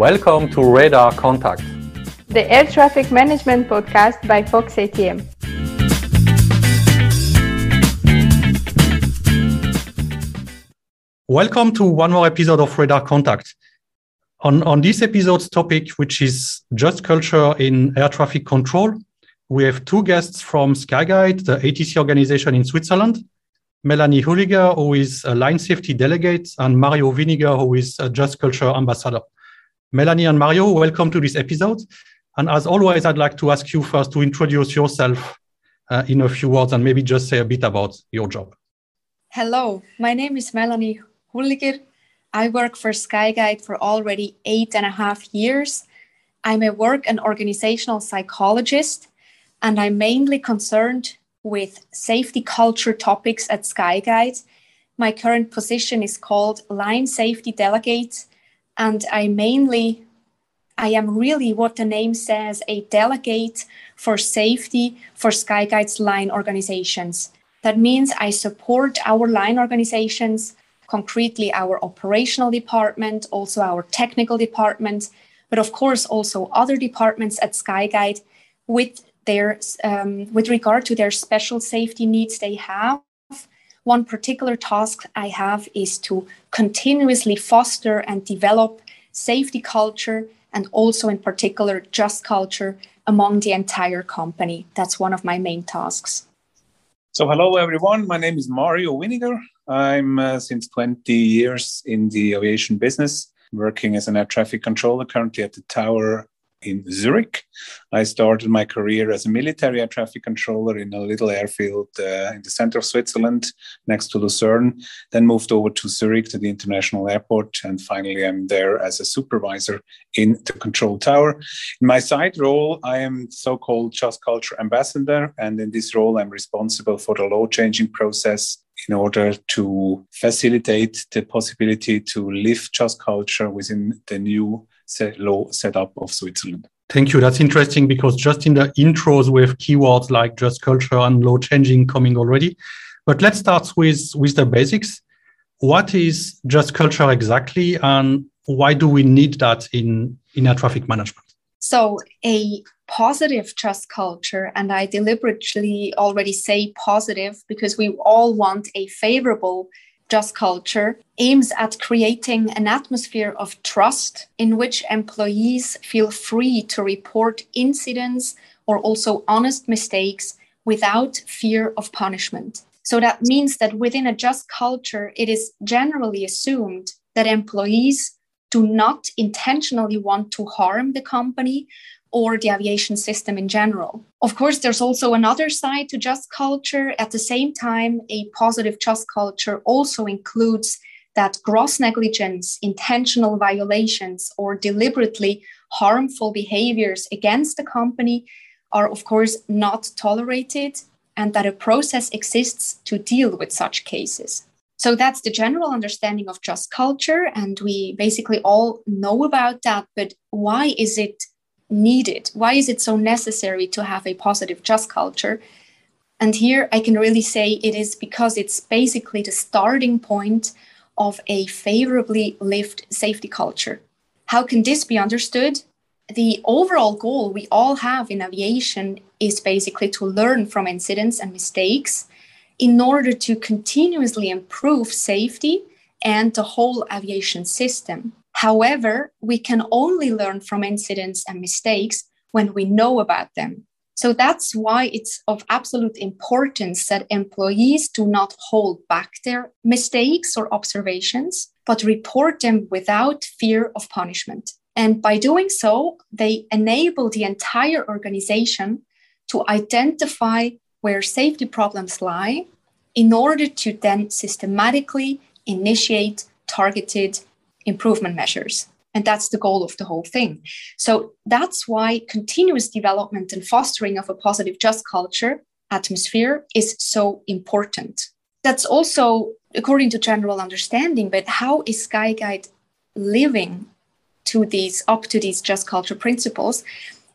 Welcome to Radar Contact, the air traffic management podcast by Fox ATM. Welcome to one more episode of Radar Contact. On, on this episode's topic, which is just culture in air traffic control, we have two guests from Skyguide, the ATC organization in Switzerland, Melanie Hulliger, who is a line safety delegate, and Mario Winiger, who is a Just Culture ambassador. Melanie and Mario, welcome to this episode. And as always, I'd like to ask you first to introduce yourself uh, in a few words and maybe just say a bit about your job. Hello, my name is Melanie Hulliger. I work for Skyguide for already eight and a half years. I'm a work and organizational psychologist, and I'm mainly concerned with safety culture topics at Skyguide. My current position is called Line Safety Delegate, and I mainly I am really what the name says a delegate for safety for Skyguide's line organizations. That means I support our line organizations, concretely our operational department, also our technical department, but of course also other departments at Skyguide with their um, with regard to their special safety needs they have. One particular task I have is to continuously foster and develop safety culture and also in particular just culture among the entire company. That's one of my main tasks. So, hello everyone. My name is Mario Winiger. I'm uh, since 20 years in the aviation business, working as an air traffic controller currently at the Tower in Zurich. I started my career as a military air traffic controller in a little airfield uh, in the center of Switzerland next to Lucerne, then moved over to Zurich to the international airport, and finally I'm there as a supervisor in the control tower. In my side role, I am so called Just Culture Ambassador, and in this role, I'm responsible for the law changing process in order to facilitate the possibility to live just culture within the new law setup of Switzerland. Thank you. That's interesting because just in the intros we have keywords like just culture and law changing coming already. But let's start with with the basics. What is just culture exactly, and why do we need that in in air traffic management? So a positive just culture, and I deliberately already say positive because we all want a favorable just culture aims at creating an atmosphere of trust in which employees feel free to report incidents or also honest mistakes without fear of punishment. So that means that within a just culture, it is generally assumed that employees do not intentionally want to harm the company or the aviation system in general. Of course, there's also another side to just culture. At the same time, a positive just culture also includes that gross negligence, intentional violations, or deliberately harmful behaviors against the company are, of course, not tolerated, and that a process exists to deal with such cases. So that's the general understanding of just culture, and we basically all know about that. But why is it needed? Why is it so necessary to have a positive just culture? And here I can really say it is because it's basically the starting point of a favorably lived safety culture. How can this be understood? The overall goal we all have in aviation is basically to learn from incidents and mistakes in order to continuously improve safety and the whole aviation system. However, we can only learn from incidents and mistakes when we know about them. So that's why it's of absolute importance that employees do not hold back their mistakes or observations, but report them without fear of punishment. And by doing so, they enable the entire organization to identify where safety problems lie in order to then systematically initiate targeted improvement measures. And that's the goal of the whole thing. So that's why continuous development and fostering of a positive just culture atmosphere is so important. That's also according to general understanding, but how is Skyguide living to these up to these just culture principles?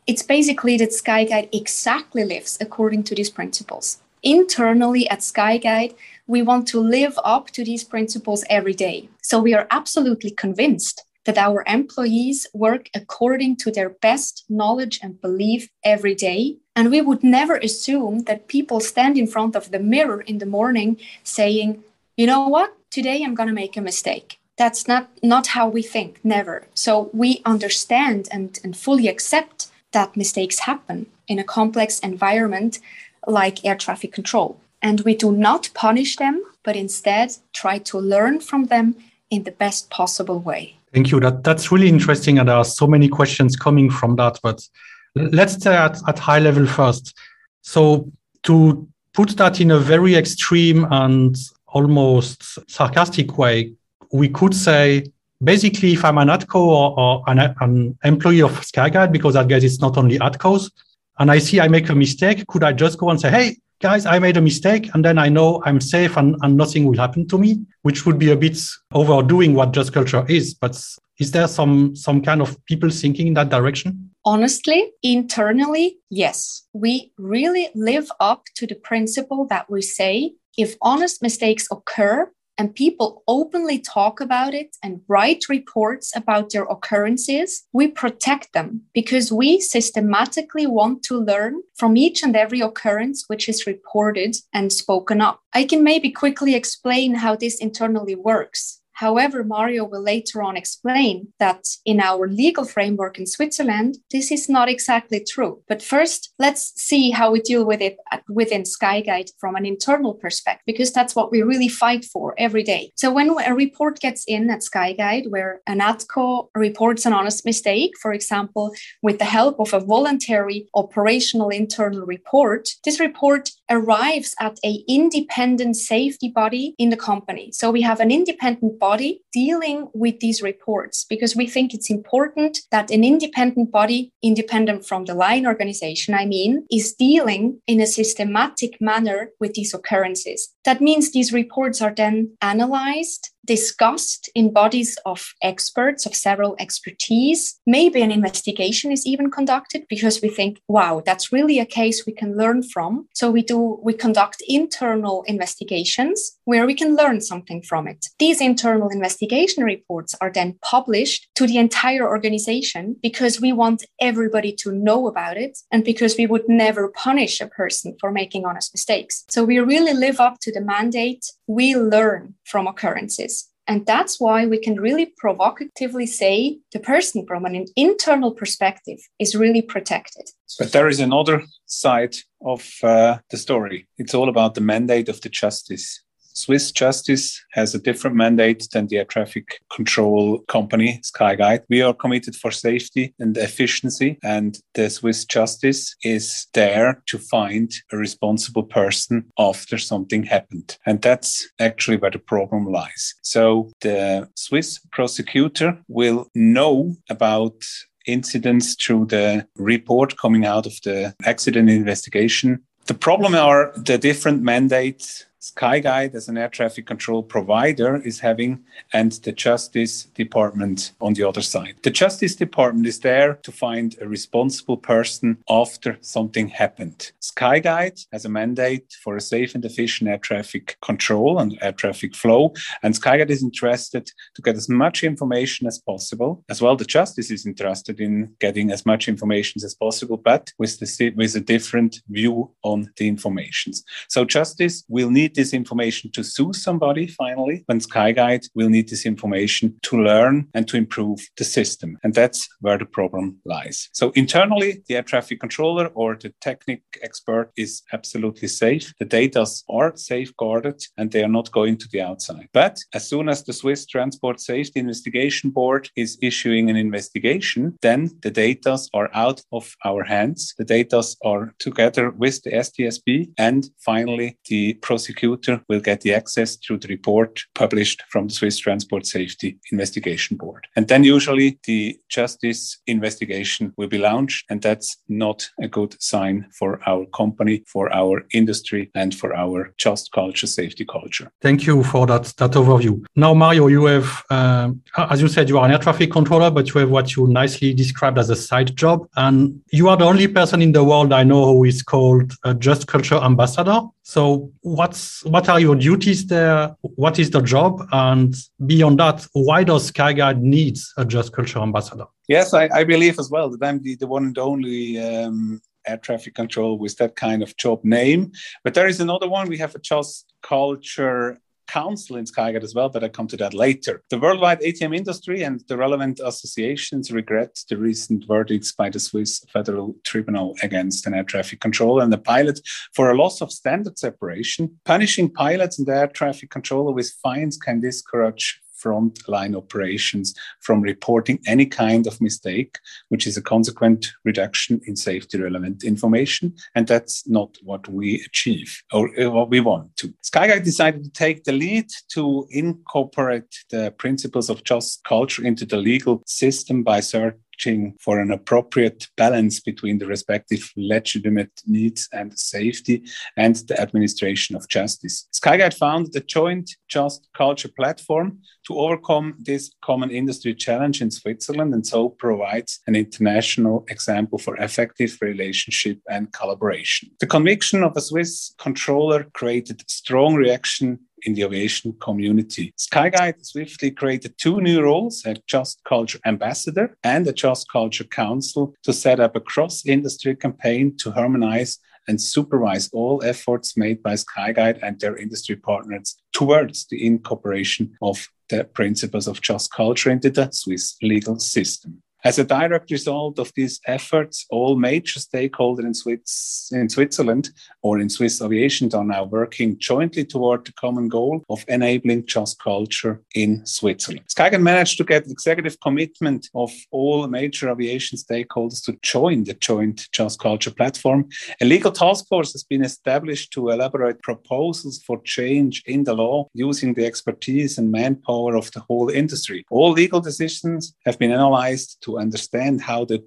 It's basically that Skyguide exactly lives according to these principles. Internally at Skyguide, we want to live up to these principles every day. So we are absolutely convinced that our employees work according to their best knowledge and belief every day. And we would never assume that people stand in front of the mirror in the morning saying, you know what, today I'm going to make a mistake. That's not, not how we think, never. So we understand and, and fully accept that mistakes happen in a complex environment like air traffic control. And we do not punish them, but instead try to learn from them in the best possible way. Thank you. That, that's really interesting. And there are so many questions coming from that. But let's stay at, at high level first. So, to put that in a very extreme and almost sarcastic way, we could say basically, if I'm an ATCO or, or an, an, employee of Skyguide, because I guess it's not only ATCOs, and I see I make a mistake, could I just go and say, hey, guys, I made a mistake, and then I know I'm safe and, and nothing will happen to me, which would be a bit overdoing what just culture is. But is there some some kind of people thinking in that direction? Honestly, internally, yes. We really live up to the principle that we say if honest mistakes occur, and people openly talk about it and write reports about their occurrences, we protect them because we systematically want to learn from each and every occurrence which is reported and spoken up. I can maybe quickly explain how this internally works. However, Mario will later on explain that in our legal framework in Switzerland, this is not exactly true. But first, let's see how we deal with it within Skyguide from an internal perspective, because that's what we really fight for every day. So when a report gets in at Skyguide, where an ATCO reports an honest mistake, for example, with the help of a voluntary operational internal report, this report arrives at a independent safety body in the company. So we have an independent body dealing with these reports because we think it's important that an independent body, independent from the line organization, I mean, is dealing in a systematic manner with these occurrences. That means these reports are then analyzed discussed in bodies of experts of several expertise. Maybe an investigation is even conducted because we think, wow, that's really a case we can learn from. So we do, we conduct internal investigations where we can learn something from it. These internal investigation reports are then published to the entire organization because we want everybody to know about it and because we would never punish a person for making honest mistakes. So we really live up to the mandate. We learn from occurrences. And that's why we can really provocatively say the person from an internal perspective is really protected. But there is another side of uh, the story. It's all about the mandate of the justice. Swiss justice has a different mandate than the air traffic control company, Skyguide. We are committed for safety and efficiency, and the Swiss justice is there to find a responsible person after something happened. And that's actually where the problem lies. So the Swiss prosecutor will know about incidents through the report coming out of the accident investigation. The problem are the different mandates Skyguide as an air traffic control provider is having, and the Justice Department on the other side. The Justice Department is there to find a responsible person after something happened. Skyguide has a mandate for a safe and efficient air traffic control and air traffic flow, and Skyguide is interested to get as much information as possible. As well, the Justice is interested in getting as much information as possible, but with the with a different view on the informations. So Justice will need this information to sue somebody finally, when Skyguide will need this information to learn and to improve the system. And that's where the problem lies. So internally, the air traffic controller or the technic expert is absolutely safe. The data are safeguarded and they are not going to the outside. But as soon as the Swiss Transport Safety Investigation Board is issuing an investigation, then the data are out of our hands. The data are together with the STSB and finally the prosecutor prosecutor will get the access to the report published from the Swiss Transport Safety Investigation Board. And then usually the justice investigation will be launched. And that's not a good sign for our company, for our industry, and for our just culture, safety culture. Thank you for that, that overview. Now, Mario, you have, um, as you said, you are an air traffic controller, but you have what you nicely described as a side job. And you are the only person in the world I know who is called a Just Culture Ambassador. So what's what are your duties there? What is the job? And beyond that, why does Skyguide need a Just Culture ambassador? Yes, I, I believe as well that I'm the, the one and only um, air traffic control with that kind of job name. But there is another one. We have a Just Culture council in Skyguide as well, but I come to that later. The worldwide ATM industry and the relevant associations regret the recent verdicts by the Swiss Federal Tribunal against an air traffic controller and the pilot for a loss of standard separation. Punishing pilots and air traffic controller with fines can discourage frontline operations from reporting any kind of mistake, which is a consequent reduction in safety relevant information. And that's not what we achieve or uh, what we want to. Skyguide decided to take the lead to incorporate the principles of just culture into the legal system by searching searching for an appropriate balance between the respective legitimate needs and safety and the administration of justice. Skyguide founded a joint Just Culture platform to overcome this common industry challenge in Switzerland and so provides an international example for effective relationship and collaboration. The conviction of a Swiss controller created strong reaction in the aviation community. Skyguide swiftly created two new roles a Just Culture Ambassador and a Just Culture Council to set up a cross industry campaign to harmonize and supervise all efforts made by Skyguide and their industry partners towards the incorporation of the principles of just culture into the Swiss legal system. As a direct result of these efforts, all major stakeholders in, Swiss, in Switzerland or in Swiss aviation are now working jointly toward the common goal of enabling just culture in Switzerland. Skyguide managed to get executive commitment of all major aviation stakeholders to join the joint just culture platform. A legal task force has been established to elaborate proposals for change in the law using the expertise and manpower of the whole industry. All legal decisions have been analyzed to understand how the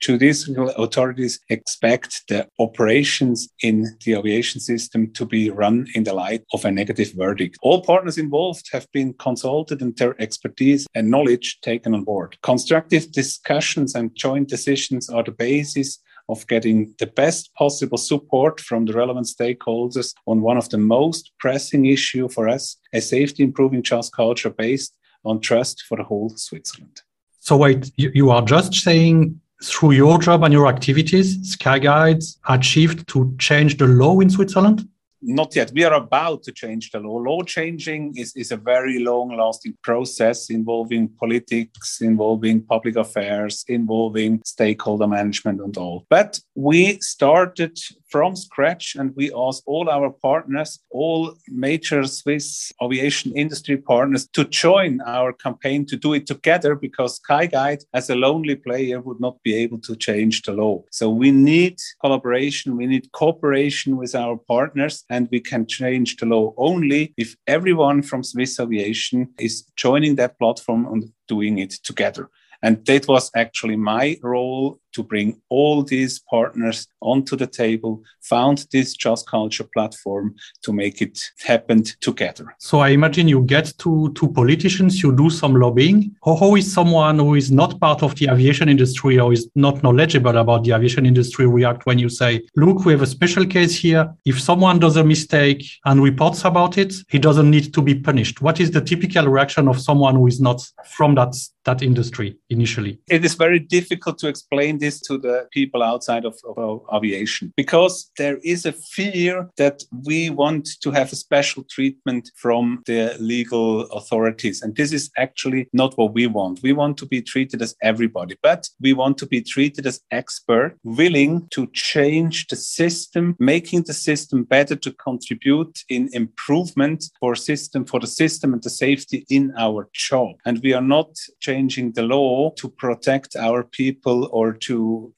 judicial authorities expect the operations in the aviation system to be run in the light of a negative verdict. All partners involved have been consulted and their expertise and knowledge taken on board. Constructive discussions and joint decisions are the basis of getting the best possible support from the relevant stakeholders on one of the most pressing issue for us, a safety improving just culture based on trust for the whole Switzerland. So wait, you, you are just saying through your job and your activities, Skyguide's achieved to change the law in Switzerland? Not yet. We are about to change the law. Law changing is, is a very long lasting process involving politics, involving public affairs, involving stakeholder management and all. But we started from scratch and we asked all our partners, all major Swiss aviation industry partners to join our campaign to do it together because Skyguide as a lonely player would not be able to change the law. So we need collaboration, we need cooperation with our partners and we can change the law only if everyone from Swiss aviation is joining that platform and doing it together. And that was actually my role to bring all these partners onto the table, found this Just Culture platform to make it happen together. So I imagine you get to, to politicians, you do some lobbying. How, how is someone who is not part of the aviation industry or is not knowledgeable about the aviation industry react when you say, look, we have a special case here. If someone does a mistake and reports about it, he doesn't need to be punished. What is the typical reaction of someone who is not from that, that industry initially? It is very difficult to explain this to the people outside of, of, aviation because there is a fear that we want to have a special treatment from the legal authorities. And this is actually not what we want. We want to be treated as everybody, but we want to be treated as expert, willing to change the system, making the system better to contribute in improvement for system for the system and the safety in our job. And we are not changing the law to protect our people or to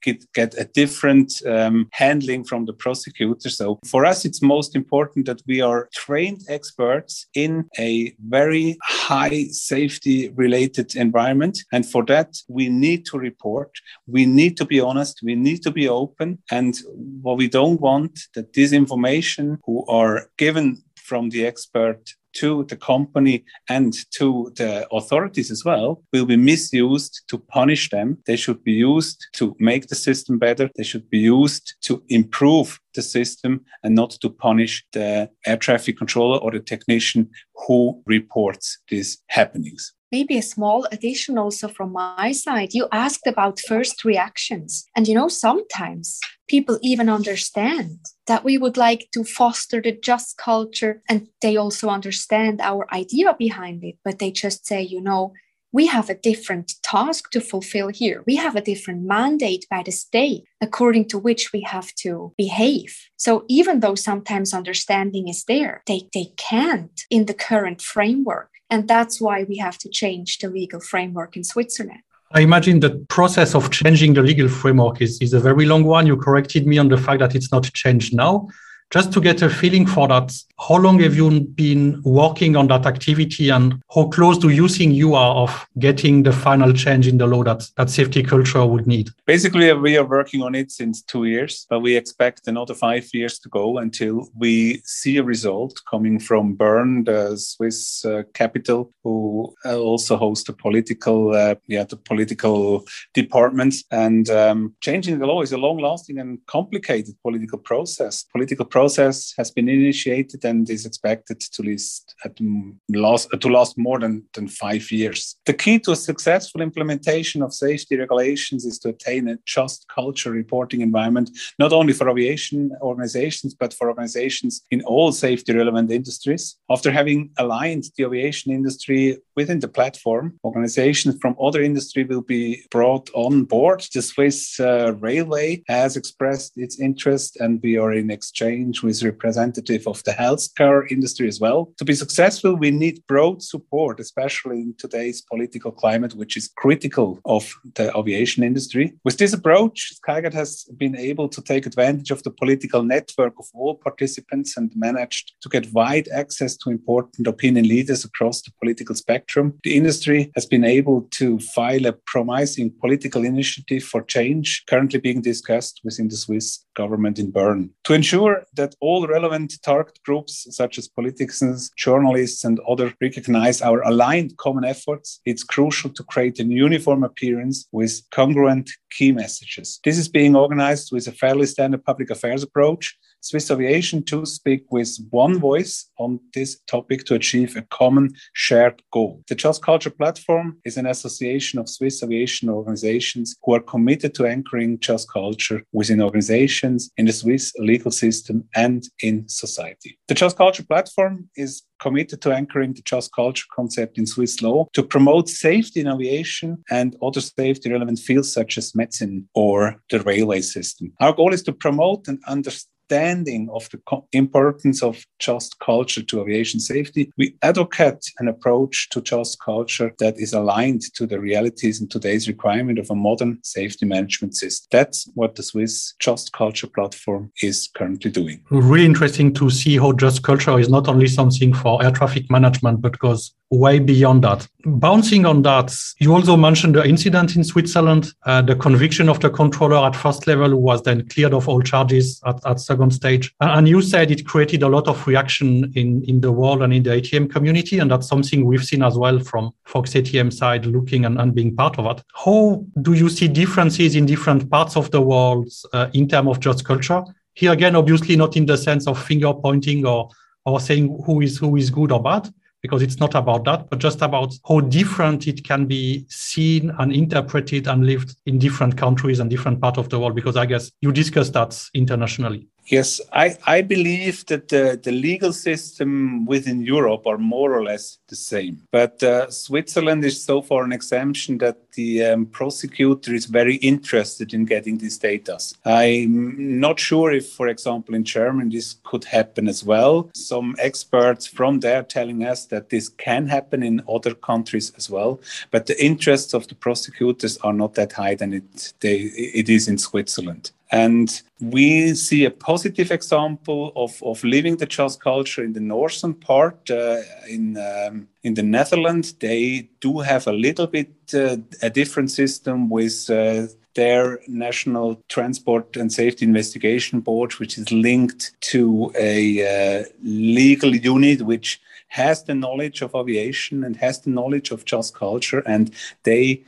get, get a different um, handling from the prosecutor. So for us, it's most important that we are trained experts in a very high safety related environment. And for that, we need to report. We need to be honest. We need to be open. And what we don't want that this information who are given from the expert to the company and to the authorities as well will be misused to punish them. They should be used to make the system better. They should be used to improve the system and not to punish the air traffic controller or the technician who reports these happenings. Maybe a small addition also from my side. You asked about first reactions. And you know, sometimes people even understand that we would like to foster the just culture and they also understand our idea behind it, but they just say, you know, we have a different task to fulfill here. We have a different mandate by the state according to which we have to behave. So even though sometimes understanding is there, they, they can't in the current framework. And that's why we have to change the legal framework in Switzerland. I imagine the process of changing the legal framework is, is a very long one. You corrected me on the fact that it's not changed now just to get a feeling for that, how long have you been working on that activity and how close do you think you are of getting the final change in the law that, that safety culture would need? Basically, we are working on it since two years, but we expect another five years to go until we see a result coming from Bern, the Swiss uh, capital, who uh, also hosts the political, uh, yeah, the political departments. And um, changing the law is a long-lasting and complicated political process. Political process process has been initiated and is expected to last last to last more than, than five years. The key to a successful implementation of safety regulations is to attain a just culture reporting environment, not only for aviation organizations, but for organizations in all safety relevant industries. After having aligned the aviation industry within the platform, organizations from other industry will be brought on board. The Swiss uh, Railway has expressed its interest, and we are in exchange who is representative of the healthcare industry as well. To be successful, we need broad support, especially in today's political climate, which is critical of the aviation industry. With this approach, Skyguide has been able to take advantage of the political network of all participants and managed to get wide access to important opinion leaders across the political spectrum. The industry has been able to file a promising political initiative for change currently being discussed within the Swiss government in Bern. To ensure that all relevant target groups, such as politicians, journalists, and others, recognize our aligned common efforts, it's crucial to create a uniform appearance with congruent key messages. This is being organized with a fairly standard public affairs approach Swiss Aviation to speak with one voice on this topic to achieve a common shared goal. The Just Culture Platform is an association of Swiss aviation organizations who are committed to anchoring just culture within organizations, in the Swiss legal system, and in society. The Just Culture Platform is committed to anchoring the just culture concept in Swiss law to promote safety in aviation and other safety relevant fields such as medicine or the railway system. Our goal is to promote and understand understanding of the importance of just culture to aviation safety, we advocate an approach to just culture that is aligned to the realities and today's requirement of a modern safety management system. That's what the Swiss Just Culture platform is currently doing. Really interesting to see how just culture is not only something for air traffic management, but goes way beyond that. Bouncing on that, you also mentioned the incident in Switzerland, uh, the conviction of the controller at first level was then cleared of all charges at, at second stage. And you said it created a lot of reaction in, in the world and in the ATM community. And that's something we've seen as well from Fox ATM side looking and, and being part of it. How do you see differences in different parts of the world uh, in terms of just culture? Here again, obviously not in the sense of finger pointing or or saying who is who is good or bad, because it's not about that, but just about how different it can be seen and interpreted and lived in different countries and different parts of the world. Because I guess you discussed that internationally. Yes, I, I believe that the, the legal system within Europe are more or less the same. But uh, Switzerland is so far an exemption that the um, prosecutor is very interested in getting these data. I'm not sure if, for example, in Germany this could happen as well. Some experts from there telling us that this can happen in other countries as well. But the interests of the prosecutors are not that high than it, they, it is in Switzerland. And we see a positive example of, of living the just culture in the northern part uh, in, um, in the Netherlands. They do have a little bit uh, a different system with uh, their National Transport and Safety Investigation Board, which is linked to a uh, legal unit which has the knowledge of aviation and has the knowledge of just culture, and they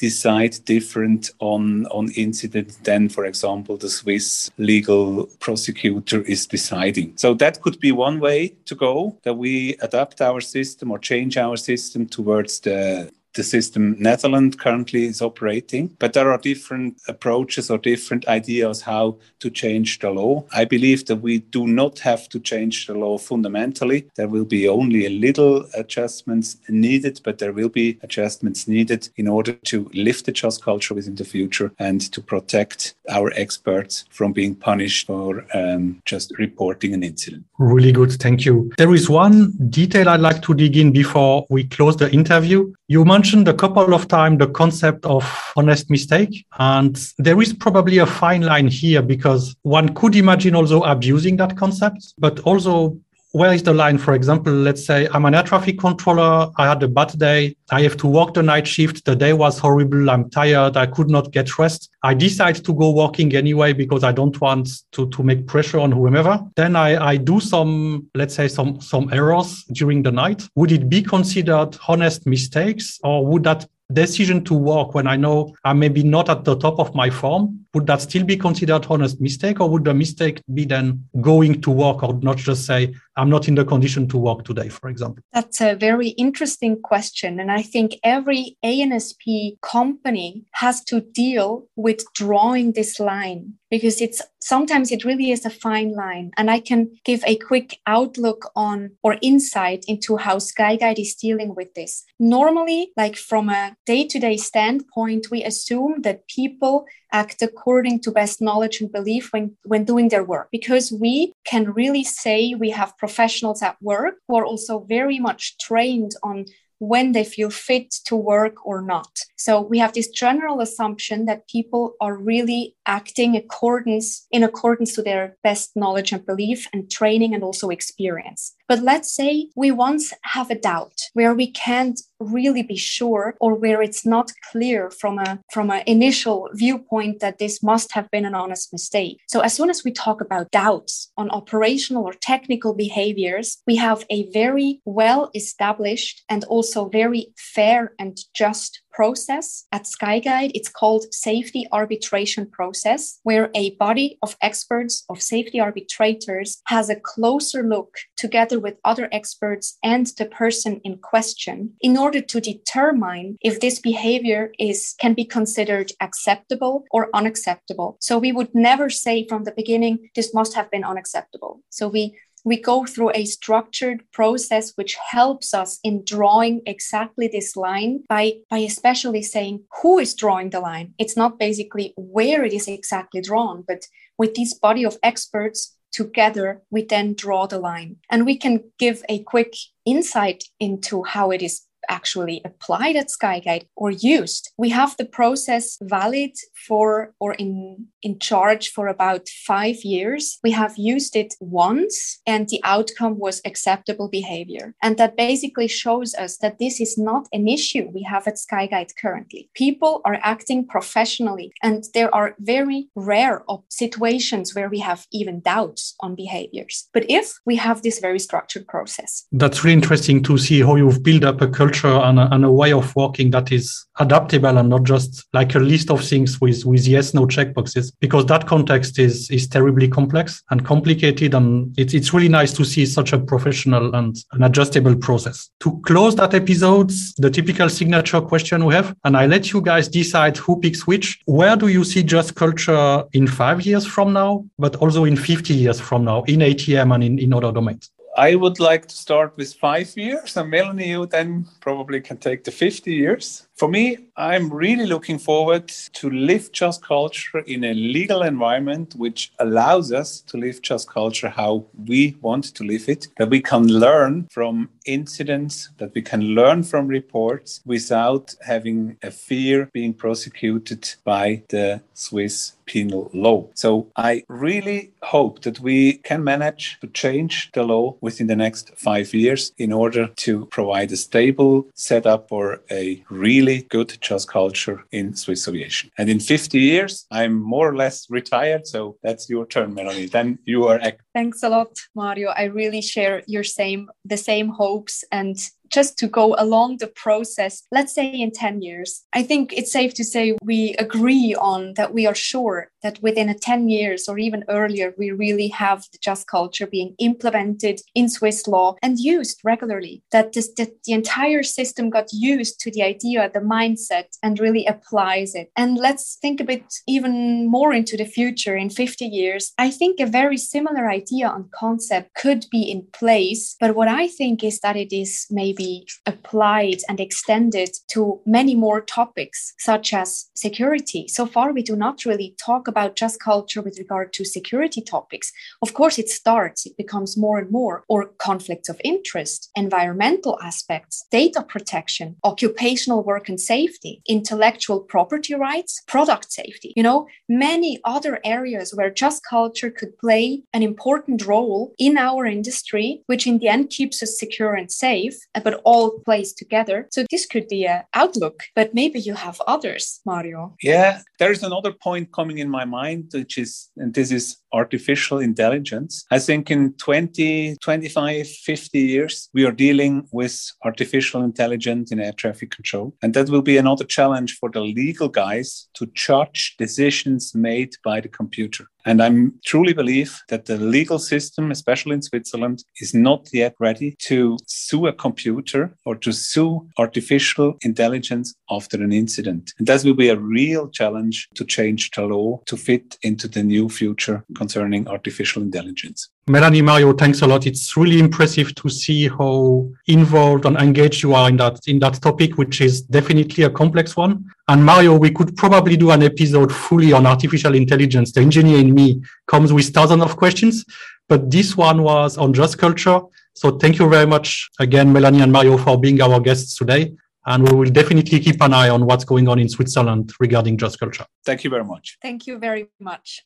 decide different on on incident than for example the swiss legal prosecutor is deciding. So that could be one way to go that we adapt our system or change our system towards the the system Netherlands currently is operating. But there are different approaches or different ideas how to change the law. I believe that we do not have to change the law fundamentally. There will be only a little adjustments needed, but there will be adjustments needed in order to lift the just culture within the future and to protect our experts from being punished for um, just reporting an incident. Really good. Thank you. There is one detail I'd like to dig in before we close the interview. You mentioned a couple of times the concept of honest mistake. And there is probably a fine line here because one could imagine also abusing that concept, but also where is the line? For example, let's say I'm an air traffic controller. I had a bad day. I have to work the night shift. The day was horrible. I'm tired. I could not get rest. I decide to go working anyway because I don't want to, to make pressure on whomever. Then I, I do some, let's say some, some errors during the night. Would it be considered honest mistakes or would that decision to work when I know I'm maybe not at the top of my form, would that still be considered honest mistake, or would the mistake be then going to work, or not just say I'm not in the condition to work today, for example? That's a very interesting question, and I think every ANSP company has to deal with drawing this line because it's sometimes it really is a fine line. And I can give a quick outlook on or insight into how Skyguide is dealing with this. Normally, like from a day to day standpoint, we assume that people act according to best knowledge and belief when, when doing their work because we can really say we have professionals at work who are also very much trained on when they feel fit to work or not. So we have this general assumption that people are really acting accordance in accordance to their best knowledge and belief and training and also experience. But let's say we once have a doubt where we can't really be sure or where it's not clear from a from an initial viewpoint that this must have been an honest mistake. So as soon as we talk about doubts on operational or technical behaviors, we have a very well established and also very fair and just process at Skyguide. It's called safety arbitration process, where a body of experts, of safety arbitrators, has a closer look together with other experts and the person in question in order to determine if this behavior is can be considered acceptable or unacceptable. So we would never say from the beginning this must have been unacceptable. So we we go through a structured process which helps us in drawing exactly this line by by especially saying who is drawing the line? It's not basically where it is exactly drawn but with this body of experts together we then draw the line. And we can give a quick insight into how it is actually applied at Skyguide or used. We have the process valid for or in, in charge for about five years. We have used it once and the outcome was acceptable behavior. And that basically shows us that this is not an issue we have at Skyguide currently. People are acting professionally and there are very rare situations where we have even doubts on behaviors. But if we have this very structured process. That's really interesting to see how you've built up a culture culture and a, and a, way of working that is adaptable and not just like a list of things with with yes no checkboxes because that context is is terribly complex and complicated and it's it's really nice to see such a professional and an adjustable process. To close that episode the typical signature question we have and i let you guys decide who picks which. Where do you see just culture in five years from now but also in 50 years from now in atm and in, in other domains I would like to start with five years, and Melanie, you then probably can take the 50 years. For me, I'm really looking forward to live just culture in a legal environment which allows us to live just culture how we want to live it, that we can learn from incidents, that we can learn from reports without having a fear being prosecuted by the Swiss penal law. So I really hope that we can manage to change the law within the next five years in order to provide a stable setup for a really good just culture in Swiss aviation. And in 50 years, I'm more or less retired. So that's your turn, Melanie. Then you are Thanks a lot, Mario. I really share your same the same hopes and just to go along the process, let's say in 10 years, I think it's safe to say we agree on that we are sure that within a 10 years or even earlier, we really have the just culture being implemented in Swiss law and used regularly, that, this, that the entire system got used to the idea, the mindset, and really applies it. And let's think a bit even more into the future in 50 years. I think a very similar idea on concept could be in place. But what I think is that it is maybe applied and extended to many more topics, such as security. So far, we do not really talk about just culture with regard to security topics. Of course, it starts, it becomes more and more, or conflicts of interest, environmental aspects, data protection, occupational work and safety, intellectual property rights, product safety. You know, many other areas where just culture could play an important role in our industry, which in the end keeps us secure and safe, but but all plays together. So this could be an outlook, but maybe you have others, Mario. Yeah, there's another point coming in my mind, which is, and this is artificial intelligence. I think in 20, 25, 50 years, we are dealing with artificial intelligence in air traffic control. And that will be another challenge for the legal guys to judge decisions made by the computer. And I truly believe that the legal system, especially in Switzerland, is not yet ready to sue a computer or to sue artificial intelligence after an incident. And that will be a real challenge to change the law to fit into the new future concerning artificial intelligence. Melanie Mario, thanks a lot. It's really impressive to see how involved and engaged you are in that in that topic, which is definitely a complex one. And Mario, we could probably do an episode fully on artificial intelligence. The engineer in me comes with thousands of questions, but this one was on just culture. So thank you very much again, Melanie and Mario, for being our guests today. And we will definitely keep an eye on what's going on in Switzerland regarding just culture. Thank you very much. Thank you very much.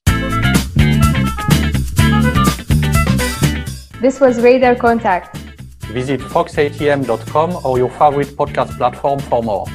This was Radar Contact. Visit foxatm.com or your favorite podcast platform for more.